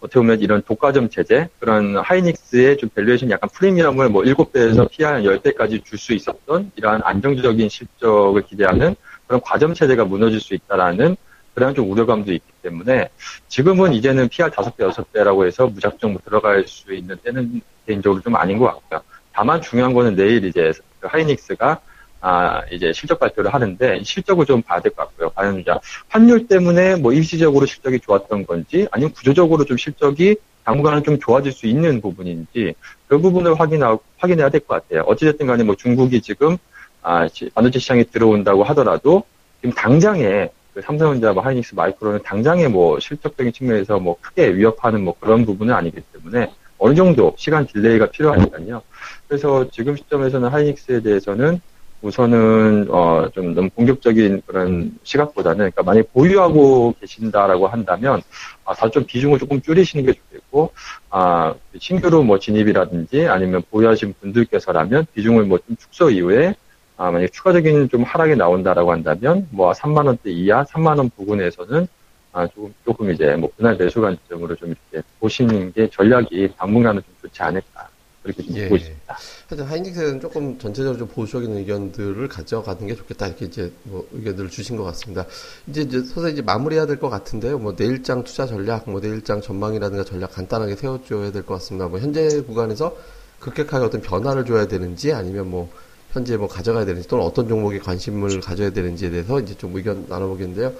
어떻게 보면 이런 독과점 체제, 그런 하이닉스의 좀 valuation 약간 프리미엄을 뭐 7배에서 PER 10배까지 줄 수 있었던 이러한 안정적인 실적을 기대하는 그런 과점 체제가 무너질 수 있다라는 그런 좀 우려감도 있기 때문에 지금은 이제는 PER 5배, 6배라고 해서 무작정 뭐 들어갈 수 있는 때는 개인적으로 좀 아닌 것 같고요. 다만 중요한 거는 내일 이제 그 하이닉스가 아, 이제 실적 발표를 하는데 실적을 좀 봐야 될 것 같고요. 과연 이제 환율 때문에 뭐 일시적으로 실적이 좋았던 건지 아니면 구조적으로 좀 실적이 당분간은 좀 좋아질 수 있는 부분인지 그 부분을 확인하, 확인해야 될 것 같아요. 어찌됐든 간에 뭐 중국이 지금 아, 시- 반도체 시장에 들어온다고 하더라도 지금 당장에 그 삼성전자, 뭐 하이닉스, 마이크론은 당장에 뭐 실적적인 측면에서 뭐 크게 위협하는 뭐 그런 부분은 아니기 때문에 어느 정도 시간 delay가 필요하니까요. 그래서 지금 시점에서는 하이닉스에 대해서는 우선은 어 좀 너무 공격적인 그런 시각보다는 그러니까 만약 에 보유하고 계신다라고 한다면 아, 다좀 비중을 조금 줄이시는 게 좋겠고 아 신규로 뭐 진입이라든지 아니면 보유하신 분들께서라면 비중을 뭐 좀 축소 이후에 아 만약 에 추가적인 좀 하락이 나온다라고 한다면 뭐 3만 원대 이하 3만 원 부근에서는 아 조금 조금 이제 뭐 분할 매수 관점으로 좀 이렇게 보시는 게 전략이 당분간은 좀 좋지 않을까 그렇게 좀 예. 보고 있습니다. 하여튼 하이닉스는 조금 전체적으로 좀 보수적인 의견들을 가져가는 게 좋겠다 이렇게 이제 뭐 의견들을 주신 것 같습니다. 이제 이제 서서 이제 마무리해야 될 것 같은데요. 뭐 내일장 투자 전략, 뭐 내일장 전망이라든가 전략 간단하게 세워줘야 될 것 같습니다. 뭐 현재 구간에서 급격하게 어떤 변화를 줘야 되는지 아니면 뭐 현재 뭐 가져가야 되는지 또는 어떤 종목에 관심을 가져야 되는지에 대해서 이제 좀 의견 나눠보겠는데요.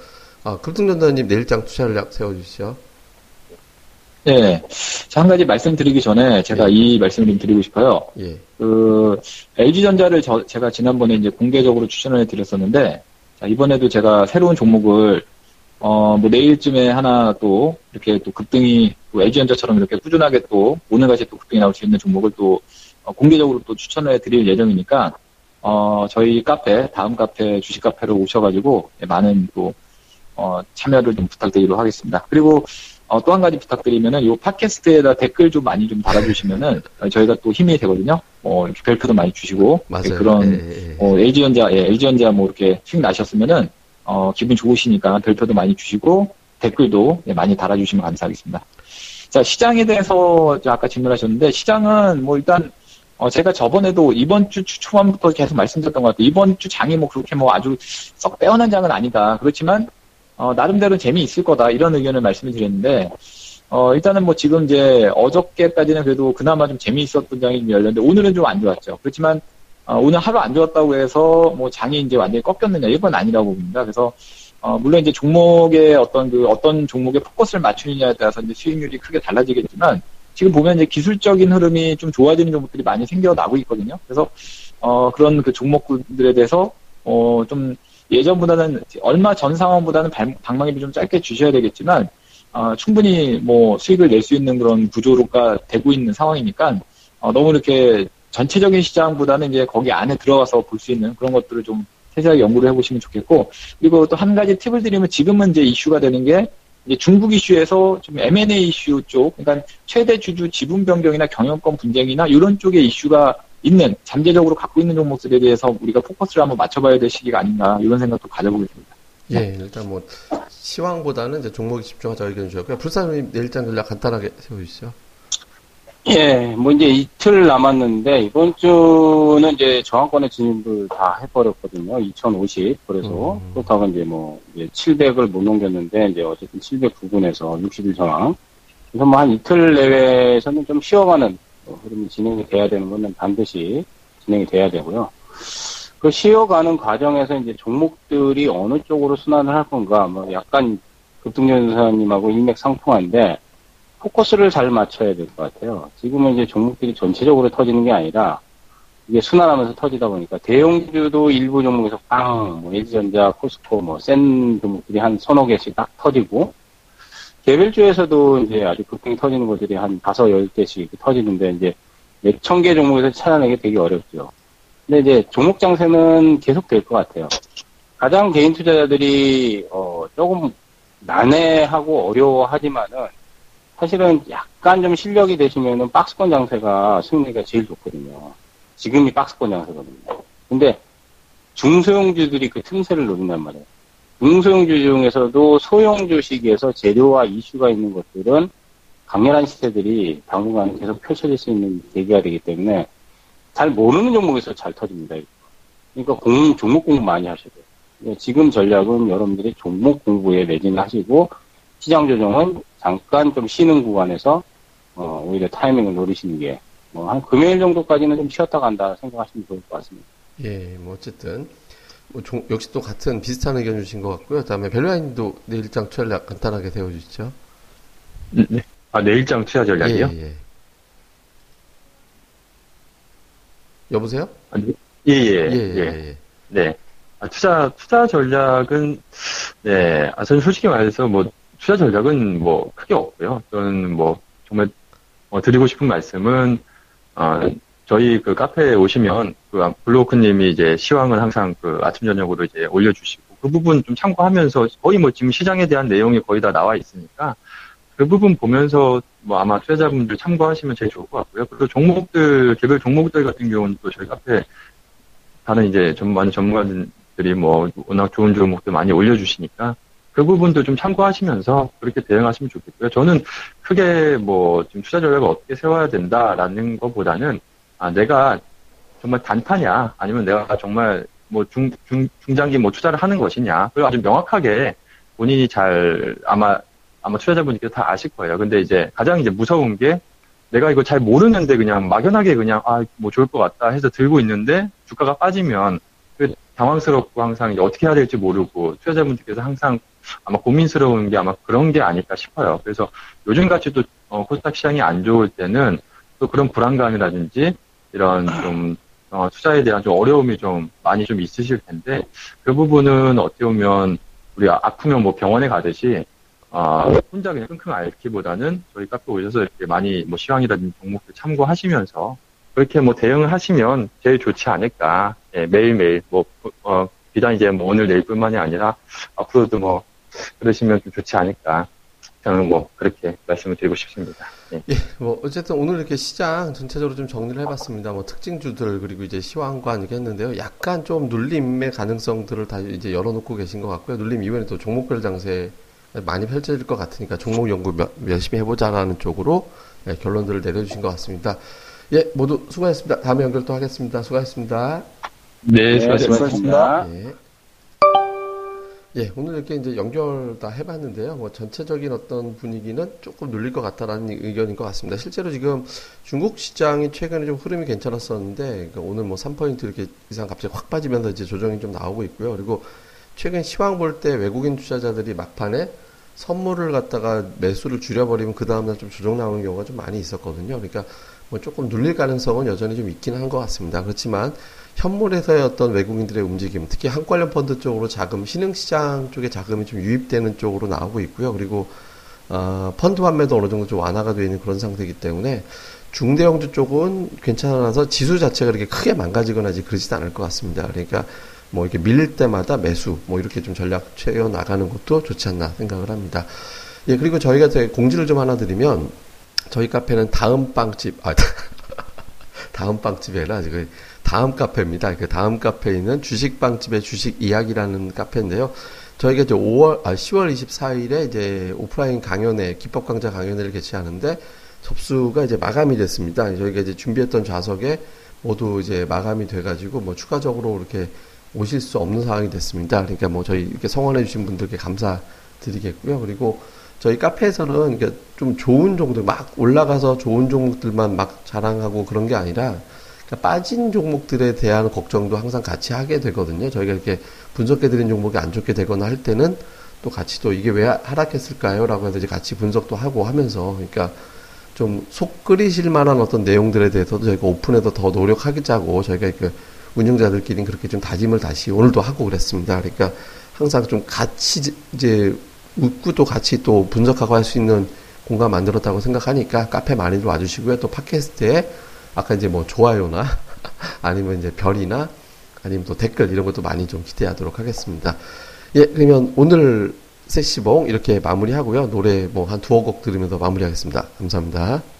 아, 급등전단님 내일장 투자 전략 세워주시죠. 네. 자, 한 가지 말씀드리기 전에 제가 네. 이 말씀을 좀 드리고 싶어요. 예, 그 LG전자를 저- 제가 지난번에 이제 공개적으로 추천을 드렸었는데 자, 이번에도 제가 새로운 종목을 어, 뭐 내일쯤에 하나 또 이렇게 또 급등이 또 LG전자처럼 이렇게 꾸준하게 또 오늘같이 또 급등이 나올 수 있는 종목을 또 어, 공개적으로 또 추천을 드릴 예정이니까 어, 저희 카페 다음 카페 주식 카페로 오셔가지고 예, 많은 또 어, 참여를 좀 부탁드리도록 하겠습니다. 그리고 어, 또 한 가지 부탁드리면은 이 팟캐스트에다 댓글 좀 많이 좀 달아주시면은 어, 저희가 또 힘이 되거든요. 어, 이렇게 별표도 많이 주시고 맞아요. 그런 예, 예, 예. 어, LG전자, 예, LG전자 뭐 이렇게 수익 나셨으면은, 어, 기분 좋으시니까 별표도 많이 주시고, 댓글도 예, 많이 달아주시면 감사하겠습니다. 자, 시장에 대해서 저 아까 질문하셨는데, 시장은 뭐 일단, 어, 제가 저번에도 이번 주 초- 초반부터 계속 말씀드렸던 것 같아요. 이번 주 장이 뭐 그렇게 뭐 아주 썩 빼어난 장은 아니다. 그렇지만, 어, 나름대로 재미있을 거다. 이런 의견을 말씀을 드렸는데, 어, 일단은 뭐 지금 이제 어저께까지는 그래도 그나마 좀 재미있었던 장이 좀 열렸는데, 오늘은 좀 안 좋았죠. 그렇지만, 어, 오늘 하루 안 좋았다고 해서 뭐 장이 이제 완전히 꺾였느냐 이건 아니라고 봅니다. 그래서 어, 물론 이제 종목의 어떤 그 어떤 종목에 포커스를 맞추느냐에 따라서 이제 수익률이 크게 달라지겠지만 지금 보면 이제 기술적인 흐름이 좀 좋아지는 종목들이 많이 생겨나고 있거든요. 그래서 어, 그런 그 종목들에 대해서 어, 좀 예전보다는 얼마 전 상황보다는 발- 방망이를 좀 짧게 주셔야 되겠지만 어, 충분히 뭐 수익을 낼 수 있는 그런 구조로가 되고 있는 상황이니까 어, 너무 이렇게 전체적인 시장보다는 이제 거기 안에 들어가서 볼 수 있는 그런 것들을 좀 세세하게 연구를 해보시면 좋겠고 그리고 또 한 가지 팁을 드리면 지금은 이제 이슈가 되는 게 이제 중국 이슈에서 좀 M&A 이슈 쪽, 그러니까 최대 주주 지분 변경이나 경영권 분쟁이나 이런 쪽의 이슈가 있는 잠재적으로 갖고 있는 종목들에 대해서 우리가 포커스를 한번 맞춰봐야 될 시기가 아닌가 이런 생각도 가져보겠습니다. 예, 일단 뭐 시황보다는 이제 종목에 집중하자 의견 주셨고요. 불사님 내일장 전략 간단하게 세워주시죠. 예, 뭐 이제 이틀 남았는데 이번 주는 이제 저항권의 진입을 다 해버렸거든요. 2050 그래서 음. 그렇다고 이제 뭐 이제 700을 못 넘겼는데 이제 어쨌든 709분에서 60일 저항. 그래서 뭐 한 이틀 내외에서는 좀 쉬어가는 어, 흐름이 진행이 돼야 되는 건 반드시 진행이 돼야 되고요. 그 쉬어가는 과정에서 이제 종목들이 어느 쪽으로 순환을 할 건가, 뭐 약간 급등전사님하고 일맥상통한데 포커스를 잘 맞춰야 될 것 같아요. 지금은 이제 종목들이 전체적으로 터지는 게 아니라 이게 순환하면서 터지다 보니까 대형주도 일부 종목에서 빵, 뭐 LG전자, 코스코, 뭐 센 종목들이 한 서너 개씩 딱 터지고 개별주에서도 이제 아주 급등이 터지는 것들이 한 다섯, 열 개씩 터지는데 이제 몇 천 개 종목에서 찾아내기 되게 어렵죠. 근데 이제 종목 장세는 계속 될 것 같아요. 가장 개인 투자자들이 어 조금 난해하고 어려워하지만은 사실은 약간 좀 실력이 되시면은 박스권 장세가 수익률가 제일 좋거든요. 지금이 박스권 장세거든요. 근데 중소형주들이 그 틈새를 노린단 말이에요. 중소형주 중에서도 소형주 시기에서 재료와 이슈가 있는 것들은 강렬한 시세들이 당분간 계속 펼쳐질 수 있는 계기가 되기 때문에 잘 모르는 종목에서 잘 터집니다. 그러니까 공, 종목 공부 많이 하셔야 돼요. 예, 지금 전략은 여러분들이 종목 공부에 매진하시고 시장 조정은 잠깐 좀 쉬는 구간에서 어, 오히려 타이밍을 노리시는 게 뭐 한 금요일 정도까지는 좀 쉬었다 간다 생각하시면 좋을 것 같습니다. 예, 뭐 어쨌든 뭐 종- 역시 또 같은 비슷한 의견 주신 것 같고요. 그다음에 벨라인도 내일장 전략 간단하게 세워주시죠. 네. 아, 내일장 투자 전략이요? 예, 예. 여보세요? 예, 예, 예, 예. 예, 예. 네. 아, 투자, 투자 전략은, 네. 아, 저는 솔직히 말해서 뭐, 투자 전략은 뭐, 크게 없고요. 저는 뭐, 정말, 어, 드리고 싶은 말씀은, 어, 저희 그 카페에 오시면, 그, 블로크님이 이제 시황을 항상 그 아침, 저녁으로 이제 올려주시고, 그 부분 좀 참고하면서, 거의 뭐 지금 시장에 대한 내용이 거의 다 나와 있으니까, 그 부분 보면서 뭐 아마 투자자분들 참고하시면 제일 좋을 것 같고요. 그리고 종목들, 개별 종목들 같은 경우는 또 저희 카페 다른 이제 전 많은 전문가들이 뭐 워낙 좋은 종목들 많이 올려주시니까 그 부분도 좀 참고하시면서 그렇게 대응하시면 좋겠고요. 저는 크게 뭐 지금 투자 전략을 어떻게 세워야 된다라는 것보다는 아 내가 정말 단타냐 아니면 내가 정말 뭐 중, 중, 중장기 뭐 투자를 하는 것이냐 그걸 아주 명확하게 본인이 잘 아마 아마 투자자분들께서 다 아실 거예요. 근데 이제 가장 이제 무서운 게 내가 이거 잘 모르는데 그냥 막연하게 그냥 아 뭐 좋을 것 같다 해서 들고 있는데 주가가 빠지면 그 당황스럽고 항상 어떻게 해야 될지 모르고 투자자분들께서 항상 아마 고민스러운 게 아마 그런 게 아닐까 싶어요. 그래서 요즘 같이 또 어, 코스닥 시장이 안 좋을 때는 또 그런 불안감이라든지 이런 좀 어, 투자에 대한 좀 어려움이 좀 많이 좀 있으실 텐데 그 부분은 어떻게 보면 우리 아프면 뭐 병원에 가듯이 아, 혼자 그냥 끙끙 앓기보다는 저희 카페 오셔서 이렇게 많이 뭐 시황이라든지 종목들 참고하시면서 그렇게 뭐 대응을 하시면 제일 좋지 않을까. 예, 매일매일 뭐, 어, 비단 이제 뭐 오늘 내일뿐만이 아니라 앞으로도 뭐 그러시면 좀 좋지 않을까. 저는 뭐 그렇게 말씀을 드리고 싶습니다. 예. 예, 뭐 어쨌든 오늘 이렇게 시장 전체적으로 좀 정리를 해봤습니다. 뭐 특징주들 그리고 이제 시황관 이렇게 했는데요. 약간 좀 눌림의 가능성들을 다 이제 열어놓고 계신 것 같고요. 눌림 이후에는 또 종목별 장세 많이 펼쳐질 것 같으니까 종목 연구 몇- 열심히 해보자라는 쪽으로 예, 결론들을 내려주신 것 같습니다. 예, 모두 수고하셨습니다. 다음에 연결 또 하겠습니다. 수고하셨습니다. 네, 네, 수고하셨습니다. 수고하셨습니다. 예. 예, 오늘 이렇게 이제 연결 다 해봤는데요. 뭐 전체적인 어떤 분위기는 조금 눌릴 것 같다라는 의견인 것 같습니다. 실제로 지금 중국 시장이 최근에 좀 흐름이 괜찮았었는데 그러니까 오늘 뭐 3포인트 이렇게 이상 갑자기 확 빠지면서 이제 조정이 좀 나오고 있고요. 그리고 최근 시황 볼 때 외국인 투자자들이 막판에 선물을 갖다가 매수를 줄여버리면 그 다음날 좀 조정 나오는 경우가 좀 많이 있었거든요. 그러니까 뭐 조금 눌릴 가능성은 여전히 좀 있긴 한 것 같습니다. 그렇지만 현물에서의 어떤 외국인들의 움직임, 특히 한 관련 펀드 쪽으로 자금, 신흥시장 쪽에 자금이 좀 유입되는 쪽으로 나오고 있고요. 그리고, 어, 펀드 판매도 어느 정도 좀 완화가 되어 있는 그런 상태이기 때문에 중대형주 쪽은 괜찮아서 지수 자체가 그렇게 크게 망가지거나 그러지도 않을 것 같습니다. 그러니까 뭐 이렇게 밀릴 때마다 매수, 뭐 이렇게 좀 전략 채워 나가는 것도 좋지 않나 생각을 합니다. 예, 그리고 저희가 공지를 좀 하나 드리면 저희 카페는 다음 빵집, 아, 다음 빵집이 아니라 지금 다음 카페입니다. 그 다음 카페에 있는 주식빵집의 주식 이야기라는 카페인데요. 저희가 이제 5월, 아, 10월 24일에 이제 오프라인 강연회, 기법 강좌 강연회를 개최하는데 접수가 이제 마감이 됐습니다. 저희가 이제 준비했던 좌석에 모두 이제 마감이 돼가지고 뭐 추가적으로 이렇게 오실 수 없는 상황이 됐습니다. 그러니까 뭐 저희 이렇게 성원해 주신 분들께 감사드리겠고요. 그리고 저희 카페에서는 좀 좋은 종목, 막 올라가서 좋은 종목들만 막 자랑하고 그런 게 아니라 그러니까 빠진 종목들에 대한 걱정도 항상 같이 하게 되거든요. 저희가 이렇게 분석해드린 종목이 안 좋게 되거나 할 때는 또 같이 또 이게 왜 하락했을까요? 라고 해서 이제 같이 분석도 하고 하면서 그러니까 좀 속 끓이실 만한 어떤 내용들에 대해서도 저희가 오픈해서 더 노력하겠자고 저희가 그 운영자들끼리 그렇게 좀 다짐을 다시 오늘도 하고 그랬습니다. 그러니까 항상 좀 같이 이제 웃고 또 같이 또 분석하고 할 수 있는 공간 만들었다고 생각하니까 카페 많이들 와주시고요. 또 팟캐스트에 아까 이제 뭐 좋아요나 아니면 이제 별이나 아니면 또 댓글 이런 것도 많이 좀 기대하도록 하겠습니다. 예, 그러면 오늘 세시봉 이렇게 마무리하고요. 노래 뭐 한 두어 곡 들으면서 마무리하겠습니다. 감사합니다.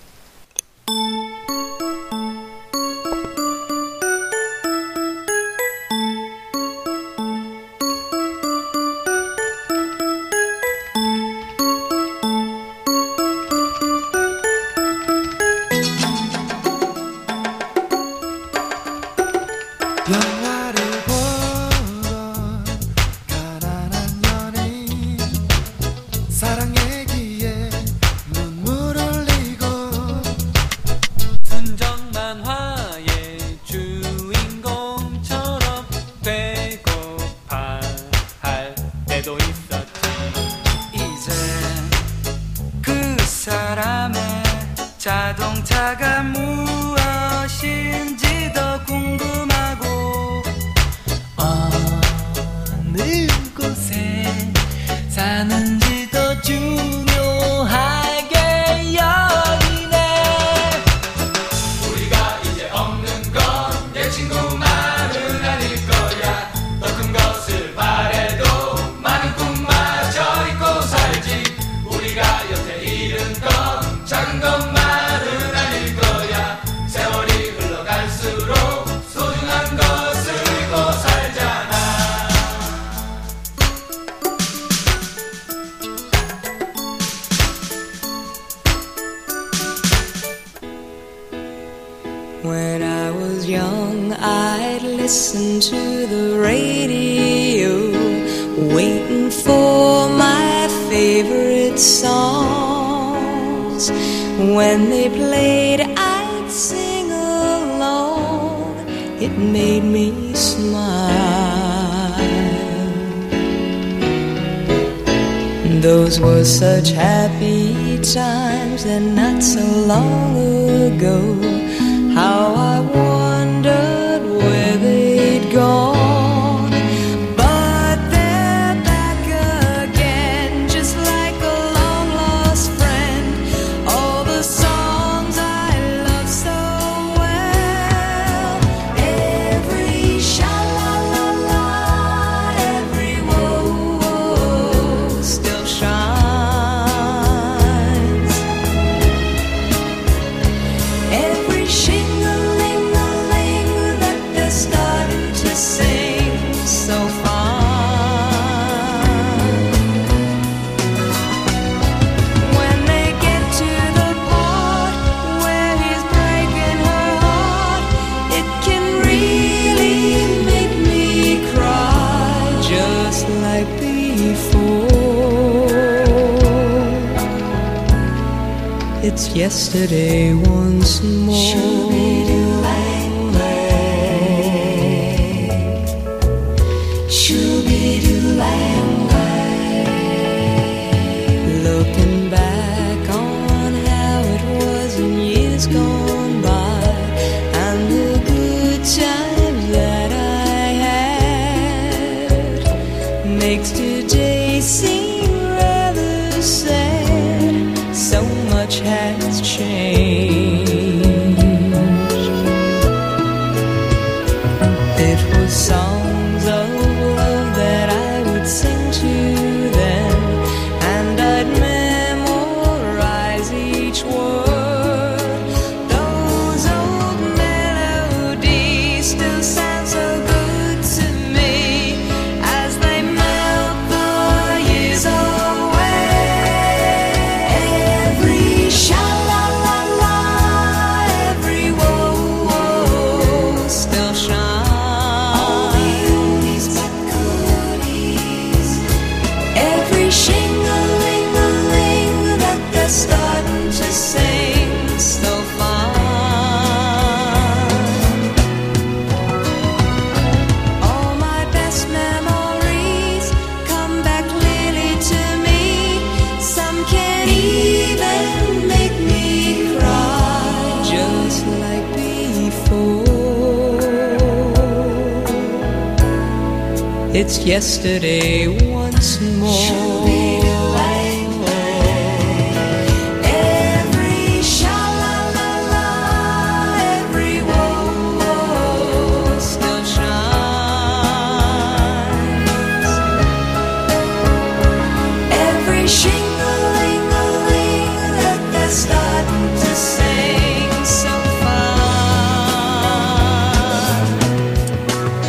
such happy times and not so long ago. today. yesterday.